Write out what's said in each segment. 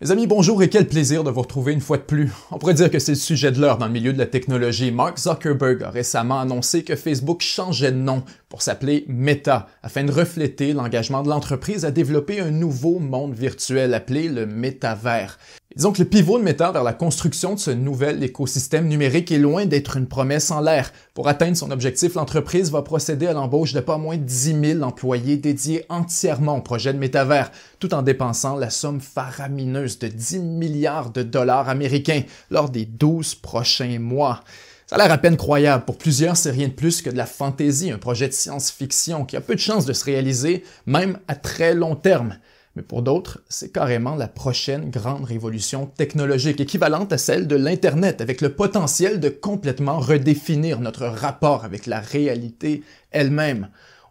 Mes amis, bonjour et quel plaisir de vous retrouver une fois de plus. On pourrait dire que c'est le sujet de l'heure dans le milieu de la technologie. Mark Zuckerberg a récemment annoncé que Facebook changeait de nom pour s'appeler Meta, afin de refléter l'engagement de l'entreprise à développer un nouveau monde virtuel appelé le métavers. Disons que le pivot de Meta vers la construction de ce nouvel écosystème numérique est loin d'être une promesse en l'air. Pour atteindre son objectif, l'entreprise va procéder à l'embauche de pas moins de 10 000 employés dédiés entièrement au projet de métavers, tout en dépensant la somme faramineuse de 10 milliards de dollars américains lors des 12 prochains mois. Ça a l'air à peine croyable. Pour plusieurs, c'est rien de plus que de la fantaisie, un projet de science-fiction qui a peu de chances de se réaliser, même à très long terme. Mais pour d'autres, c'est carrément la prochaine grande révolution technologique, équivalente à celle de l'Internet, avec le potentiel de complètement redéfinir notre rapport avec la réalité elle-même.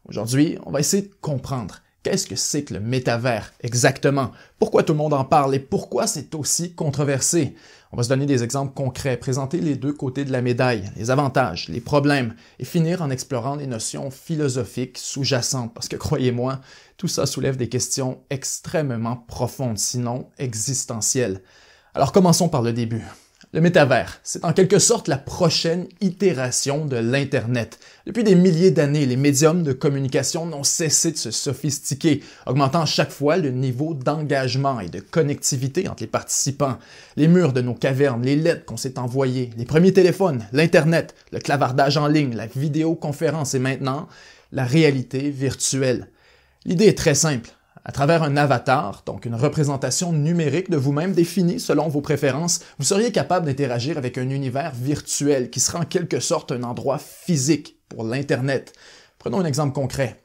Aujourd'hui, on va essayer de comprendre qu'est-ce que c'est que le métavers exactement, pourquoi tout le monde en parle et pourquoi c'est aussi controversé? On va se donner des exemples concrets, présenter les deux côtés de la médaille, les avantages, les problèmes, et finir en explorant les notions philosophiques sous-jacentes, parce que croyez-moi, tout ça soulève des questions extrêmement profondes, sinon existentielles. Alors commençons par le début. Le métavers, c'est en quelque sorte la prochaine itération de l'Internet. Depuis des milliers d'années, les médiums de communication n'ont cessé de se sophistiquer, augmentant chaque fois le niveau d'engagement et de connectivité entre les participants. Les murs de nos cavernes, les lettres qu'on s'est envoyées, les premiers téléphones, l'Internet, le clavardage en ligne, la vidéoconférence et maintenant la réalité virtuelle. L'idée est très simple à travers un avatar, donc une représentation numérique de vous-même définie selon vos préférences, vous seriez capable d'interagir avec un univers virtuel qui sera en quelque sorte un endroit physique pour l'Internet. Prenons un exemple concret.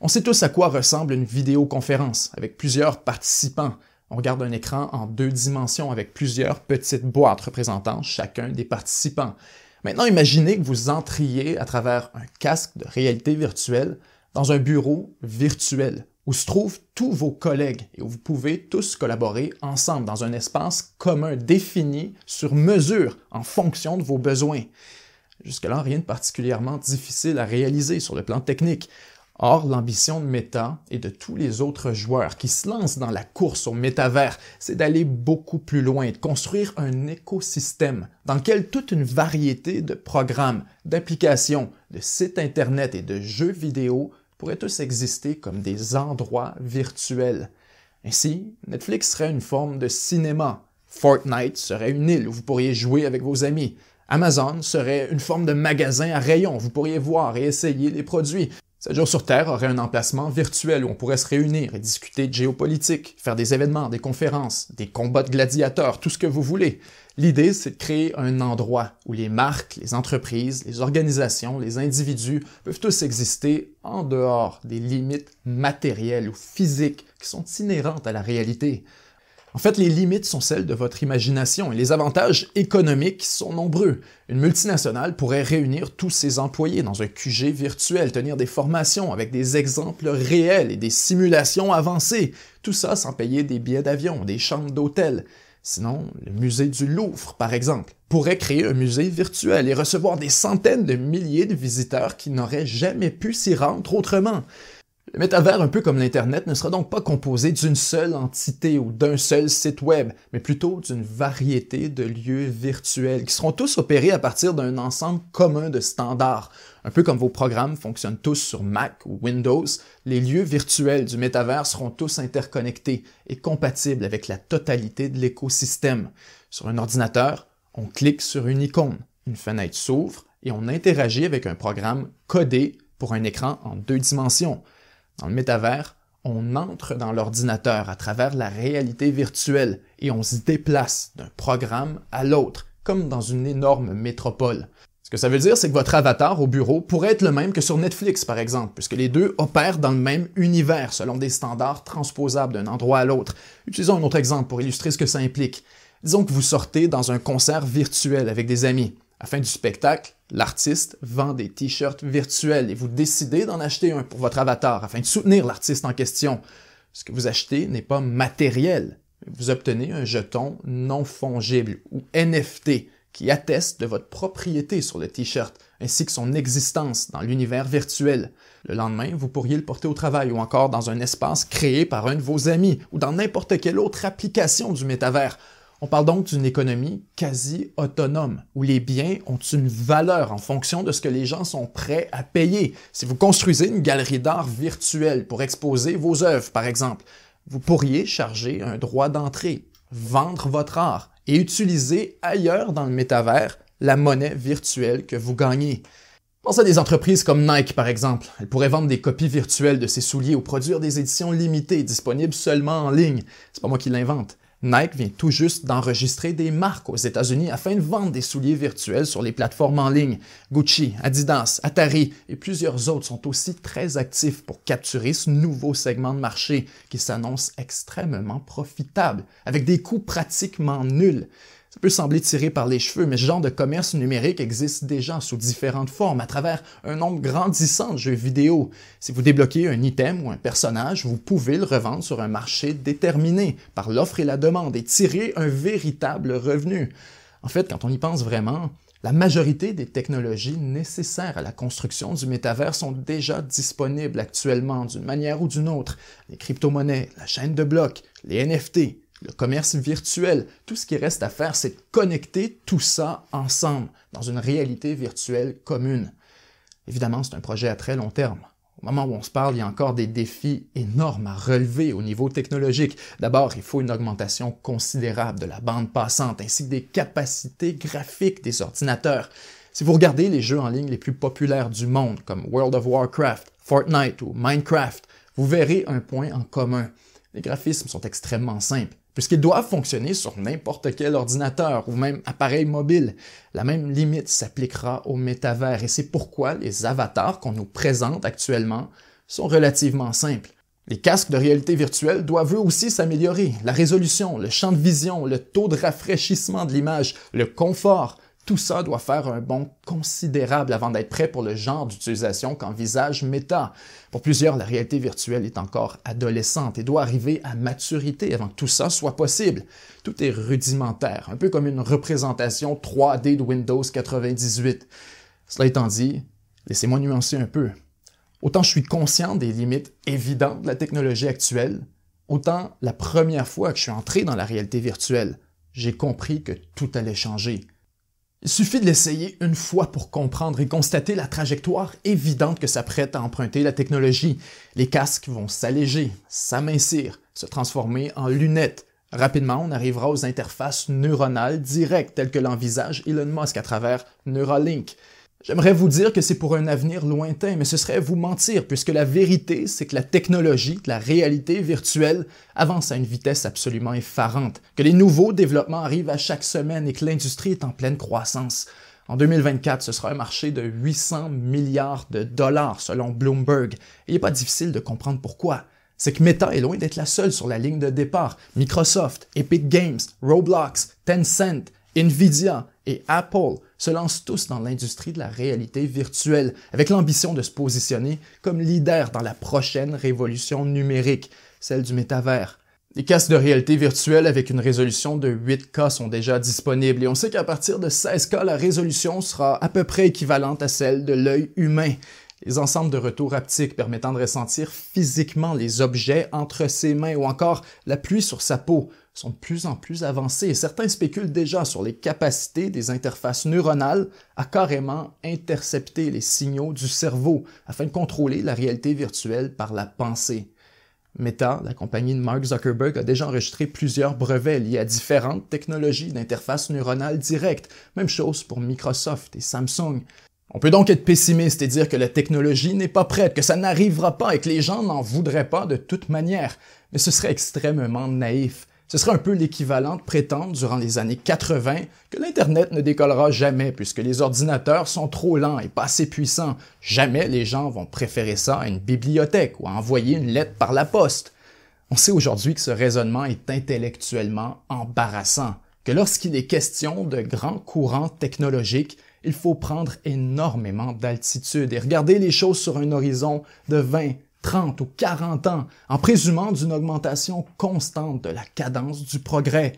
On sait tous à quoi ressemble une vidéoconférence avec plusieurs participants. On regarde un écran en deux dimensions avec plusieurs petites boîtes représentant chacun des participants. Maintenant, imaginez que vous entriez à travers un casque de réalité virtuelle dans un bureau virtuel où se trouvent tous vos collègues et où vous pouvez tous collaborer ensemble dans un espace commun défini sur mesure en fonction de vos besoins. Jusque-là, rien de particulièrement difficile à réaliser sur le plan technique. Or, l'ambition de Meta et de tous les autres joueurs qui se lancent dans la course au métavers, c'est d'aller beaucoup plus loin, de construire un écosystème dans lequel toute une variété de programmes, d'applications, de sites Internet et de jeux vidéo pourraient tous exister comme des endroits virtuels. Ainsi, Netflix serait une forme de cinéma, Fortnite serait une île où vous pourriez jouer avec vos amis, Amazon serait une forme de magasin à rayons, vous pourriez voir et essayer les produits. 7 jours sur Terre aurait un emplacement virtuel où on pourrait se réunir et discuter de géopolitique, faire des événements, des conférences, des combats de gladiateurs, tout ce que vous voulez. L'idée, c'est de créer un endroit où les marques, les entreprises, les organisations, les individus peuvent tous exister en dehors des limites matérielles ou physiques qui sont inhérentes à la réalité. En fait, les limites sont celles de votre imagination et les avantages économiques sont nombreux. Une multinationale pourrait réunir tous ses employés dans un QG virtuel, tenir des formations avec des exemples réels et des simulations avancées, tout ça sans payer des billets d'avion, des chambres d'hôtel. Sinon, le musée du Louvre, par exemple, pourrait créer un musée virtuel et recevoir des centaines de milliers de visiteurs qui n'auraient jamais pu s'y rendre autrement. Le métavers, un peu comme l'Internet, ne sera donc pas composé d'une seule entité ou d'un seul site web, mais plutôt d'une variété de lieux virtuels qui seront tous opérés à partir d'un ensemble commun de standards, un peu comme vos programmes fonctionnent tous sur Mac ou Windows, les lieux virtuels du métavers seront tous interconnectés et compatibles avec la totalité de l'écosystème. Sur un ordinateur, on clique sur une icône, une fenêtre s'ouvre et on interagit avec un programme codé pour un écran en deux dimensions. Dans le métavers, on entre dans l'ordinateur à travers la réalité virtuelle et on se déplace d'un programme à l'autre, comme dans une énorme métropole. Ce que ça veut dire, c'est que votre avatar au bureau pourrait être le même que sur Netflix, par exemple, puisque les deux opèrent dans le même univers selon des standards transposables d'un endroit à l'autre. Utilisons un autre exemple pour illustrer ce que ça implique. Disons que vous sortez dans un concert virtuel avec des amis. À fin du spectacle, l'artiste vend des t-shirts virtuels et vous décidez d'en acheter un pour votre avatar afin de soutenir l'artiste en question. Ce que vous achetez n'est pas matériel. Vous obtenez un jeton non fongible ou NFT qui atteste de votre propriété sur le t-shirt, ainsi que son existence dans l'univers virtuel. Le lendemain, vous pourriez le porter au travail ou encore dans un espace créé par un de vos amis ou dans n'importe quelle autre application du métavers. On parle donc d'une économie quasi autonome, où les biens ont une valeur en fonction de ce que les gens sont prêts à payer. Si vous construisez une galerie d'art virtuelle pour exposer vos œuvres, par exemple, vous pourriez charger un droit d'entrée, vendre votre art et utiliser ailleurs dans le métavers la monnaie virtuelle que vous gagnez. Pensez à des entreprises comme Nike, par exemple. Elles pourraient vendre des copies virtuelles de ses souliers ou produire des éditions limitées disponibles seulement en ligne. C'est pas moi qui l'invente. Nike vient tout juste d'enregistrer des marques aux États-Unis afin de vendre des souliers virtuels sur les plateformes en ligne. Gucci, Adidas, Atari et plusieurs autres sont aussi très actifs pour capturer ce nouveau segment de marché qui s'annonce extrêmement profitable, avec des coûts pratiquement nuls. Ça peut sembler tiré par les cheveux, mais ce genre de commerce numérique existe déjà sous différentes formes à travers un nombre grandissant de jeux vidéo. Si vous débloquez un item ou un personnage, vous pouvez le revendre sur un marché déterminé par l'offre et la demande et tirer un véritable revenu. En fait, quand on y pense vraiment, la majorité des technologies nécessaires à la construction du métavers sont déjà disponibles actuellement d'une manière ou d'une autre. Les crypto-monnaies, la chaîne de blocs, les NFT, le commerce virtuel. Tout ce qui reste à faire, c'est de connecter tout ça ensemble dans une réalité virtuelle commune. Évidemment, c'est un projet à très long terme. Au moment où on se parle, il y a encore des défis énormes à relever au niveau technologique. D'abord, il faut une augmentation considérable de la bande passante ainsi que des capacités graphiques des ordinateurs. Si vous regardez les jeux en ligne les plus populaires du monde, comme World of Warcraft, Fortnite ou Minecraft, vous verrez un point en commun. Les graphismes sont extrêmement simples puisqu'ils doivent fonctionner sur n'importe quel ordinateur ou même appareil mobile. La même limite s'appliquera au métavers et c'est pourquoi les avatars qu'on nous présente actuellement sont relativement simples. Les casques de réalité virtuelle doivent eux aussi s'améliorer. La résolution, le champ de vision, le taux de rafraîchissement de l'image, le confort, tout ça doit faire un bond considérable avant d'être prêt pour le genre d'utilisation qu'envisage Meta. Pour plusieurs, la réalité virtuelle est encore adolescente et doit arriver à maturité avant que tout ça soit possible. Tout est rudimentaire, un peu comme une représentation 3D de Windows 98. Cela étant dit, laissez-moi nuancer un peu. Autant je suis conscient des limites évidentes de la technologie actuelle, autant la première fois que je suis entré dans la réalité virtuelle, j'ai compris que tout allait changer il suffit de l'essayer une fois pour comprendre et constater la trajectoire évidente que s'apprête à emprunter la technologie. Les casques vont s'alléger, s'amincir, se transformer en lunettes. Rapidement, on arrivera aux interfaces neuronales directes telles que l'envisage Elon Musk à travers Neuralink. J'aimerais vous dire que c'est pour un avenir lointain, mais ce serait vous mentir, puisque la vérité, c'est que la technologie, la réalité virtuelle avance à une vitesse absolument effarante, que les nouveaux développements arrivent à chaque semaine et que l'industrie est en pleine croissance. En 2024, ce sera un marché de 800 milliards de dollars selon Bloomberg. Il n'est pas difficile de comprendre pourquoi. C'est que Meta est loin d'être la seule sur la ligne de départ. Microsoft, Epic Games, Roblox, Tencent, Nvidia et Apple se lancent tous dans l'industrie de la réalité virtuelle, avec l'ambition de se positionner comme leader dans la prochaine révolution numérique, celle du métavers. Les casques de réalité virtuelle avec une résolution de 8K sont déjà disponibles et on sait qu'à partir de 16K, la résolution sera à peu près équivalente à celle de l'œil humain. Les ensembles de retour haptique permettant de ressentir physiquement les objets entre ses mains ou encore la pluie sur sa peau sont de plus en plus avancés et certains spéculent déjà sur les capacités des interfaces neuronales à carrément intercepter les signaux du cerveau afin de contrôler la réalité virtuelle par la pensée. Meta, la compagnie de Mark Zuckerberg, a déjà enregistré plusieurs brevets liés à différentes technologies d'interface neuronale directe. Même chose pour Microsoft et Samsung. On peut donc être pessimiste et dire que la technologie n'est pas prête, que ça n'arrivera pas et que les gens n'en voudraient pas de toute manière. Mais ce serait extrêmement naïf. Ce serait un peu l'équivalent de prétendre durant les années 80 que l'Internet ne décollera jamais puisque les ordinateurs sont trop lents et pas assez puissants. Jamais les gens vont préférer ça à une bibliothèque ou à envoyer une lettre par la poste. On sait aujourd'hui que ce raisonnement est intellectuellement embarrassant, que lorsqu'il est question de grands courants technologiques, il faut prendre énormément d'altitude et regarder les choses sur un horizon de 20, 30 ou 40 ans, en présumant d'une augmentation constante de la cadence du progrès.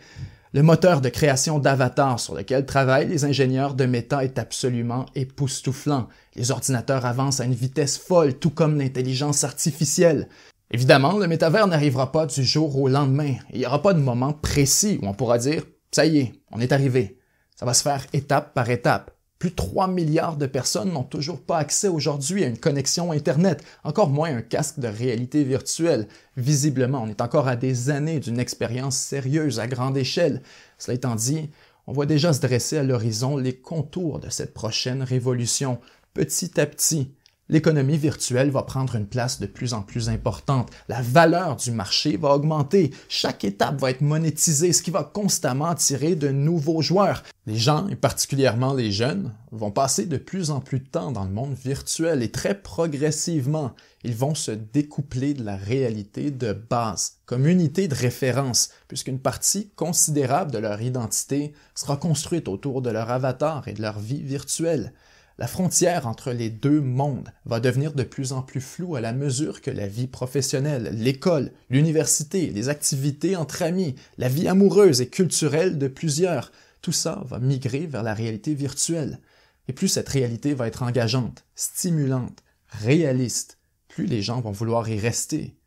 Le moteur de création d'avatars sur lequel travaillent les ingénieurs de Meta est absolument époustouflant. Les ordinateurs avancent à une vitesse folle, tout comme l'intelligence artificielle. Évidemment, le métavers n'arrivera pas du jour au lendemain. Il n'y aura pas de moment précis où on pourra dire ⁇ ça y est, on est arrivé ⁇ Ça va se faire étape par étape. Plus de 3 milliards de personnes n'ont toujours pas accès aujourd'hui à une connexion Internet, encore moins un casque de réalité virtuelle. Visiblement, on est encore à des années d'une expérience sérieuse à grande échelle. Cela étant dit, on voit déjà se dresser à l'horizon les contours de cette prochaine révolution, petit à petit. L'économie virtuelle va prendre une place de plus en plus importante. La valeur du marché va augmenter. Chaque étape va être monétisée, ce qui va constamment attirer de nouveaux joueurs. Les gens, et particulièrement les jeunes, vont passer de plus en plus de temps dans le monde virtuel et très progressivement, ils vont se découpler de la réalité de base, comme unité de référence, puisqu'une partie considérable de leur identité sera construite autour de leur avatar et de leur vie virtuelle. La frontière entre les deux mondes va devenir de plus en plus floue à la mesure que la vie professionnelle, l'école, l'université, les activités entre amis, la vie amoureuse et culturelle de plusieurs, tout ça va migrer vers la réalité virtuelle. Et plus cette réalité va être engageante, stimulante, réaliste, plus les gens vont vouloir y rester.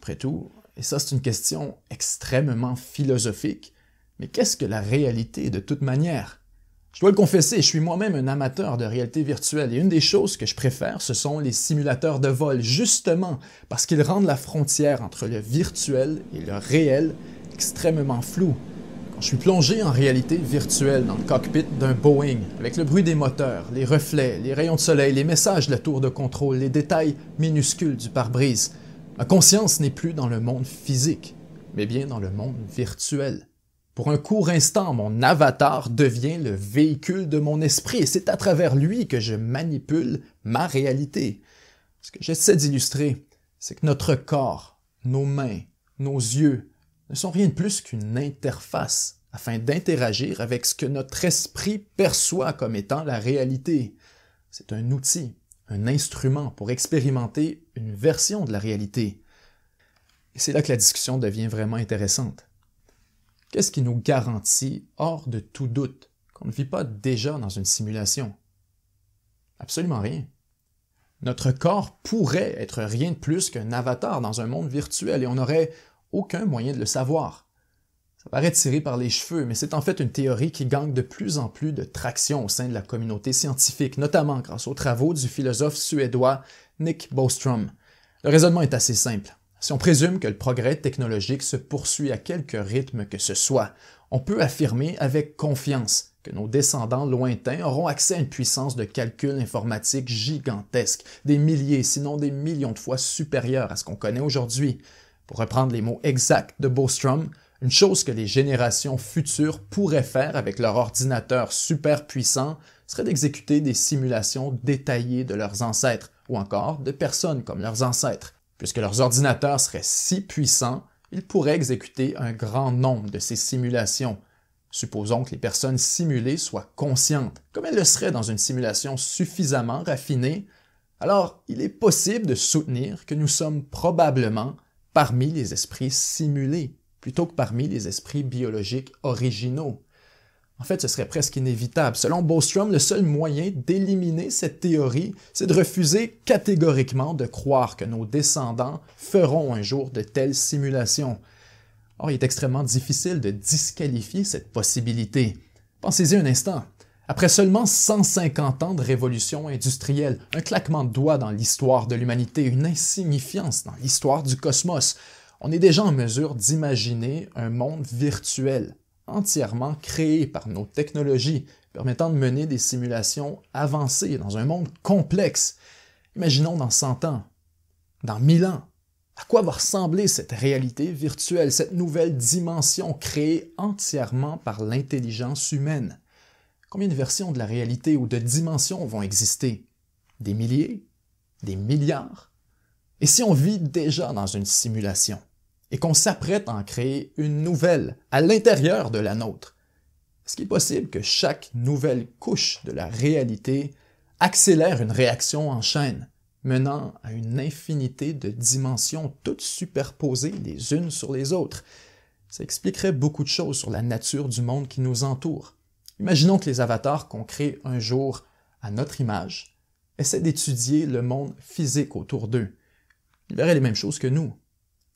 Après tout, et ça c'est une question extrêmement philosophique, mais qu'est-ce que la réalité de toute manière? Je dois le confesser, je suis moi-même un amateur de réalité virtuelle et une des choses que je préfère, ce sont les simulateurs de vol, justement parce qu'ils rendent la frontière entre le virtuel et le réel extrêmement floue. Quand je suis plongé en réalité virtuelle dans le cockpit d'un Boeing, avec le bruit des moteurs, les reflets, les rayons de soleil, les messages de la tour de contrôle, les détails minuscules du pare-brise, ma conscience n'est plus dans le monde physique, mais bien dans le monde virtuel. Pour un court instant, mon avatar devient le véhicule de mon esprit et c'est à travers lui que je manipule ma réalité. Ce que j'essaie d'illustrer, c'est que notre corps, nos mains, nos yeux ne sont rien de plus qu'une interface afin d'interagir avec ce que notre esprit perçoit comme étant la réalité. C'est un outil, un instrument pour expérimenter une version de la réalité. Et c'est là que la discussion devient vraiment intéressante. Qu'est-ce qui nous garantit, hors de tout doute, qu'on ne vit pas déjà dans une simulation? Absolument rien. Notre corps pourrait être rien de plus qu'un avatar dans un monde virtuel et on n'aurait aucun moyen de le savoir. Ça paraît tiré par les cheveux, mais c'est en fait une théorie qui gagne de plus en plus de traction au sein de la communauté scientifique, notamment grâce aux travaux du philosophe suédois Nick Bostrom. Le raisonnement est assez simple. Si on présume que le progrès technologique se poursuit à quelque rythme que ce soit, on peut affirmer avec confiance que nos descendants lointains auront accès à une puissance de calcul informatique gigantesque, des milliers, sinon des millions de fois supérieure à ce qu'on connaît aujourd'hui. Pour reprendre les mots exacts de Bostrom, une chose que les générations futures pourraient faire avec leur ordinateur super puissant serait d'exécuter des simulations détaillées de leurs ancêtres, ou encore de personnes comme leurs ancêtres. Puisque leurs ordinateurs seraient si puissants, ils pourraient exécuter un grand nombre de ces simulations. Supposons que les personnes simulées soient conscientes, comme elles le seraient dans une simulation suffisamment raffinée, alors il est possible de soutenir que nous sommes probablement parmi les esprits simulés, plutôt que parmi les esprits biologiques originaux. En fait, ce serait presque inévitable. Selon Bostrom, le seul moyen d'éliminer cette théorie, c'est de refuser catégoriquement de croire que nos descendants feront un jour de telles simulations. Or, il est extrêmement difficile de disqualifier cette possibilité. Pensez-y un instant. Après seulement 150 ans de révolution industrielle, un claquement de doigts dans l'histoire de l'humanité, une insignifiance dans l'histoire du cosmos, on est déjà en mesure d'imaginer un monde virtuel entièrement créé par nos technologies permettant de mener des simulations avancées dans un monde complexe. Imaginons dans 100 ans, dans 1000 ans, à quoi va ressembler cette réalité virtuelle, cette nouvelle dimension créée entièrement par l'intelligence humaine? Combien de versions de la réalité ou de dimensions vont exister? Des milliers? Des milliards? Et si on vit déjà dans une simulation? Et qu'on s'apprête à en créer une nouvelle à l'intérieur de la nôtre. Est-ce qu'il est possible que chaque nouvelle couche de la réalité accélère une réaction en chaîne, menant à une infinité de dimensions toutes superposées les unes sur les autres? ça expliquerait beaucoup de choses sur la nature du monde qui nous entoure. Imaginons que les avatars qu'on crée un jour à notre image essaient d'étudier le monde physique autour d'eux. Ils verraient les mêmes choses que nous.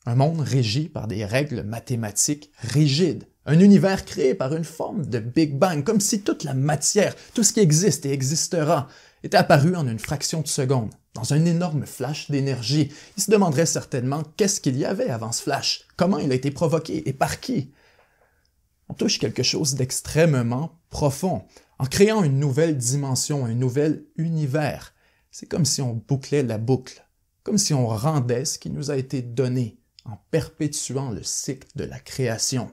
Un monde régi par des règles mathématiques rigides. Un univers créé par une forme de Big Bang, comme si toute la matière, tout ce qui existe et existera, était apparu en une fraction de seconde, dans un énorme flash d'énergie. Ils se demanderaient certainement qu'est-ce qu'il y avait avant ce flash, comment il a été provoqué et par qui? On touche quelque chose d'extrêmement profond, en créant une nouvelle dimension, un nouvel univers. C'est comme si on bouclait la boucle, comme si on rendait ce qui nous a été donné en perpétuant le cycle de la création.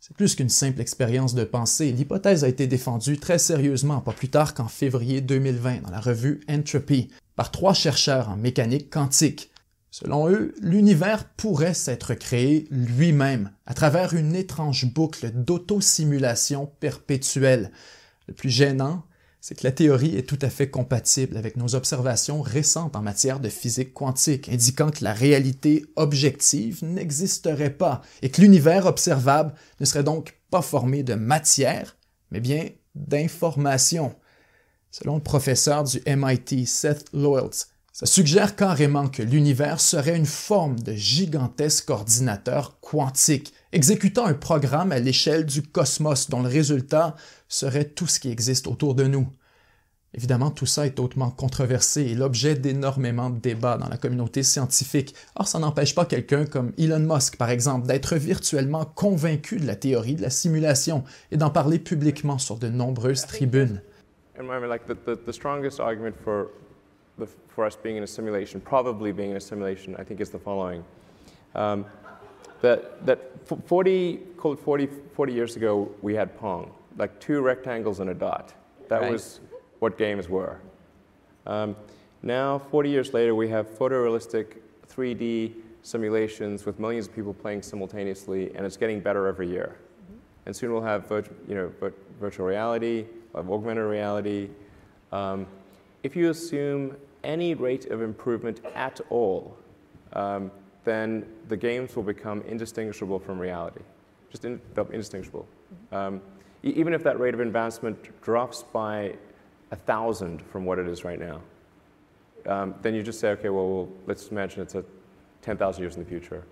C'est plus qu'une simple expérience de pensée. L'hypothèse a été défendue très sérieusement, pas plus tard qu'en février 2020, dans la revue Entropy, par trois chercheurs en mécanique quantique. Selon eux, l'univers pourrait s'être créé lui-même à travers une étrange boucle d'autosimulation perpétuelle. Le plus gênant, c'est que la théorie est tout à fait compatible avec nos observations récentes en matière de physique quantique, indiquant que la réalité objective n'existerait pas et que l'univers observable ne serait donc pas formé de matière, mais bien d'information. Selon le professeur du MIT, Seth Loyles, ça suggère carrément que l'univers serait une forme de gigantesque ordinateur quantique, exécutant un programme à l'échelle du cosmos dont le résultat serait tout ce qui existe autour de nous. Évidemment, tout ça est hautement controversé et l'objet d'énormément de débats dans la communauté scientifique. Or, ça n'empêche pas quelqu'un comme Elon Musk, par exemple, d'être virtuellement convaincu de la théorie de la simulation et d'en parler publiquement sur de nombreuses tribunes. The strongest argument for, us being in a simulation, probably being in a simulation, I think is the following. Um, that, that 40, 40, 40 years ago, we had Pong. like two rectangles and a dot. That right. was what games were. Um, now, 40 years later, we have photorealistic 3D simulations with millions of people playing simultaneously, and it's getting better every year. Mm-hmm. And soon we'll have you know, virtual reality, we'll have augmented reality. Um, if you assume any rate of improvement at all, um, then the games will become indistinguishable from reality. Just in, indistinguishable. Um, even if that rate of advancement drops by a thousand from what it is right now, um, then you just say, okay, well, well let's imagine it's a 10,000 years in the future,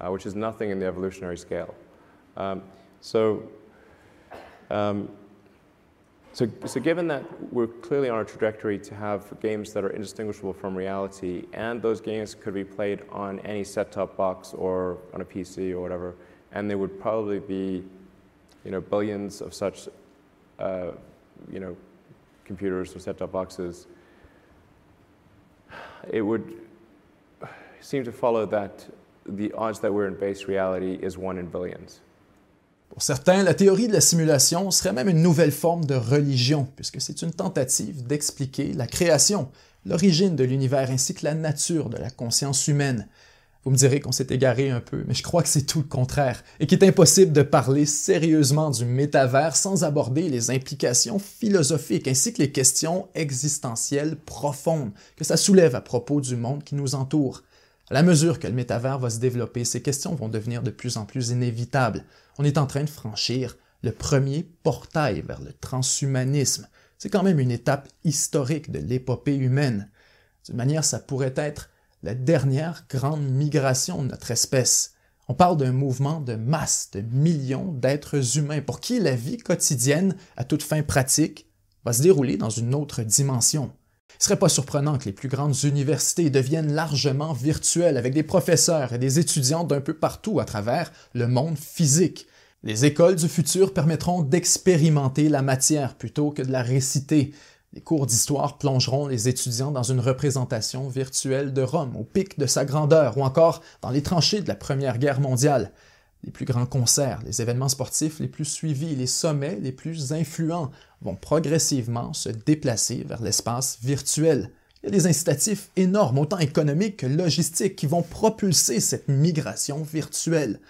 uh, which is nothing in the evolutionary scale. Um, so, um, so, so given that we're clearly on a trajectory to have games that are indistinguishable from reality, and those games could be played on any set-top box or on a PC or whatever, and they would probably be you know, billions of such, uh, you know, computers or set-top boxes, it would seem to follow that the odds that we're in base reality is one in billions. Pour certains, la théorie de la simulation serait même une nouvelle forme de religion, puisque c'est une tentative d'expliquer la création, l'origine de l'univers ainsi que la nature de la conscience humaine. Vous me direz qu'on s'est égaré un peu, mais je crois que c'est tout le contraire, et qu'il est impossible de parler sérieusement du métavers sans aborder les implications philosophiques ainsi que les questions existentielles profondes que ça soulève à propos du monde qui nous entoure. À la mesure que le métavers va se développer, ces questions vont devenir de plus en plus inévitables. On est en train de franchir le premier portail vers le transhumanisme. C'est quand même une étape historique de l'épopée humaine. D'une manière, ça pourrait être la dernière grande migration de notre espèce. On parle d'un mouvement de masse de millions d'êtres humains pour qui la vie quotidienne, à toute fin pratique, va se dérouler dans une autre dimension. Il ne serait pas surprenant que les plus grandes universités deviennent largement virtuelles avec des professeurs et des étudiants d'un peu partout à travers le monde physique. Les écoles du futur permettront d'expérimenter la matière plutôt que de la réciter, les cours d'histoire plongeront les étudiants dans une représentation virtuelle de Rome au pic de sa grandeur ou encore dans les tranchées de la Première Guerre mondiale. Les plus grands concerts, les événements sportifs les plus suivis, les sommets les plus influents vont progressivement se déplacer vers l'espace virtuel. Il y a des incitatifs énormes, autant économiques que logistiques, qui vont propulser cette migration virtuelle.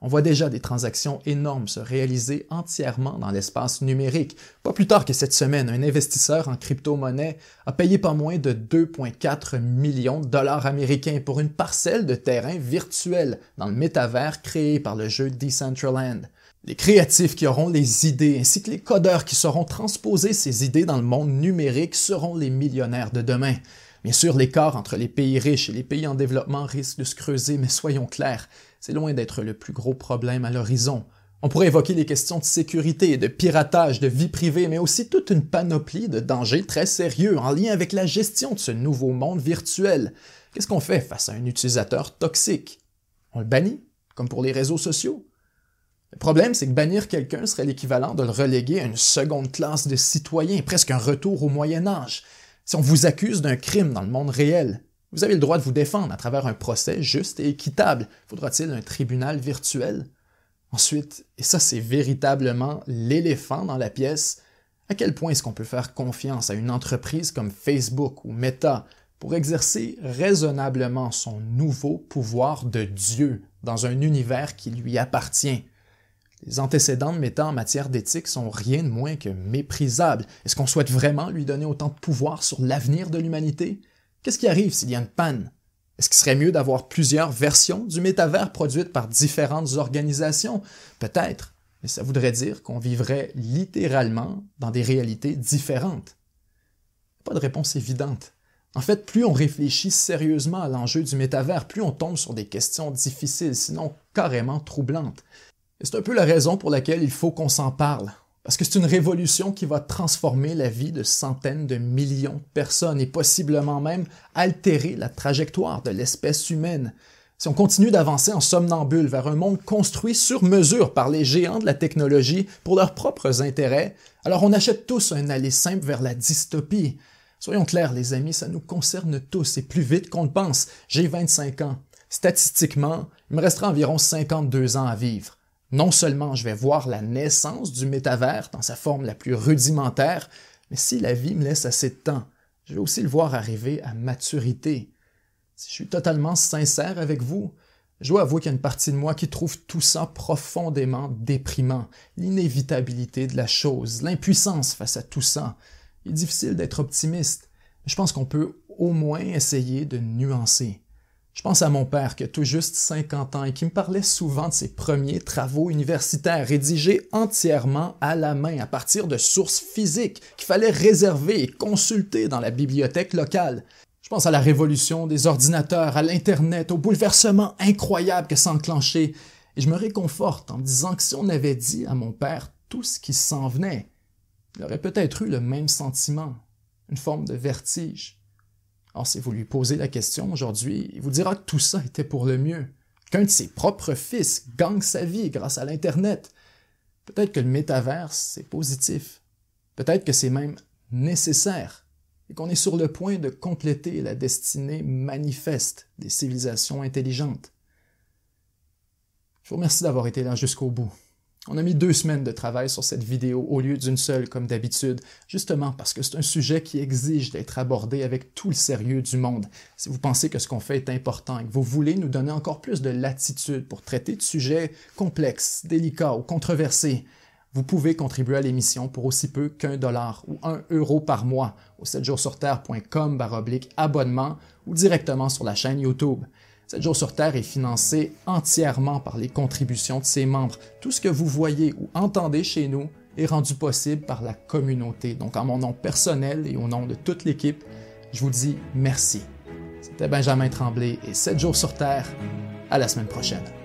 On voit déjà des transactions énormes se réaliser entièrement dans l'espace numérique. Pas plus tard que cette semaine, un investisseur en crypto-monnaie a payé pas moins de 2,4 millions de dollars américains pour une parcelle de terrain virtuel dans le métavers créé par le jeu Decentraland. Les créatifs qui auront les idées ainsi que les codeurs qui sauront transposer ces idées dans le monde numérique seront les millionnaires de demain. Bien sûr, l'écart entre les pays riches et les pays en développement risque de se creuser, mais soyons clairs, c'est loin d'être le plus gros problème à l'horizon. On pourrait évoquer les questions de sécurité, de piratage, de vie privée, mais aussi toute une panoplie de dangers très sérieux en lien avec la gestion de ce nouveau monde virtuel. Qu'est-ce qu'on fait face à un utilisateur toxique? On le bannit, comme pour les réseaux sociaux? Le problème, c'est que bannir quelqu'un serait l'équivalent de le reléguer à une seconde classe de citoyens, presque un retour au Moyen Âge. Si on vous accuse d'un crime dans le monde réel, vous avez le droit de vous défendre à travers un procès juste et équitable. Faudra-t-il un tribunal virtuel? Ensuite, et ça c'est véritablement l'éléphant dans la pièce, à quel point est-ce qu'on peut faire confiance à une entreprise comme Facebook ou Meta pour exercer raisonnablement son nouveau pouvoir de Dieu dans un univers qui lui appartient? Les antécédents de Meta en matière d'éthique sont rien de moins que méprisables. Est-ce qu'on souhaite vraiment lui donner autant de pouvoir sur l'avenir de l'humanité? Qu'est-ce qui arrive s'il y a une panne? Est-ce qu'il serait mieux d'avoir plusieurs versions du métavers produites par différentes organisations? Peut-être, mais ça voudrait dire qu'on vivrait littéralement dans des réalités différentes. Pas de réponse évidente. En fait, plus on réfléchit sérieusement à l'enjeu du métavers, plus on tombe sur des questions difficiles, sinon carrément troublantes. Et c'est un peu la raison pour laquelle il faut qu'on s'en parle. Parce que c'est une révolution qui va transformer la vie de centaines de millions de personnes et possiblement même altérer la trajectoire de l'espèce humaine. Si on continue d'avancer en somnambule vers un monde construit sur mesure par les géants de la technologie pour leurs propres intérêts, alors on achète tous un aller simple vers la dystopie. Soyons clairs, les amis, ça nous concerne tous et plus vite qu'on le pense. J'ai 25 ans. Statistiquement, il me restera environ 52 ans à vivre. Non seulement je vais voir la naissance du métavers dans sa forme la plus rudimentaire, mais si la vie me laisse assez de temps, je vais aussi le voir arriver à maturité. Si je suis totalement sincère avec vous, je dois avouer qu'il y a une partie de moi qui trouve tout ça profondément déprimant, l'inévitabilité de la chose, l'impuissance face à tout ça. Il est difficile d'être optimiste, mais je pense qu'on peut au moins essayer de nuancer. Je pense à mon père qui a tout juste 50 ans et qui me parlait souvent de ses premiers travaux universitaires rédigés entièrement à la main à partir de sources physiques qu'il fallait réserver et consulter dans la bibliothèque locale. Je pense à la révolution des ordinateurs, à l'Internet, au bouleversement incroyable que ça et je me réconforte en me disant que si on avait dit à mon père tout ce qui s'en venait, il aurait peut-être eu le même sentiment, une forme de vertige. Or, si vous lui posez la question aujourd'hui, il vous dira que tout ça était pour le mieux, qu'un de ses propres fils gagne sa vie grâce à l'Internet. Peut-être que le métaverse, c'est positif. Peut-être que c'est même nécessaire et qu'on est sur le point de compléter la destinée manifeste des civilisations intelligentes. Je vous remercie d'avoir été là jusqu'au bout. On a mis deux semaines de travail sur cette vidéo au lieu d'une seule comme d'habitude, justement parce que c'est un sujet qui exige d'être abordé avec tout le sérieux du monde. Si vous pensez que ce qu'on fait est important et que vous voulez nous donner encore plus de latitude pour traiter de sujets complexes, délicats ou controversés, vous pouvez contribuer à l'émission pour aussi peu qu'un dollar ou un euro par mois au 7jourssurterre.com abonnement ou directement sur la chaîne YouTube. 7 jours sur Terre est financé entièrement par les contributions de ses membres. Tout ce que vous voyez ou entendez chez nous est rendu possible par la communauté. Donc en mon nom personnel et au nom de toute l'équipe, je vous dis merci. C'était Benjamin Tremblay et 7 jours sur Terre. À la semaine prochaine.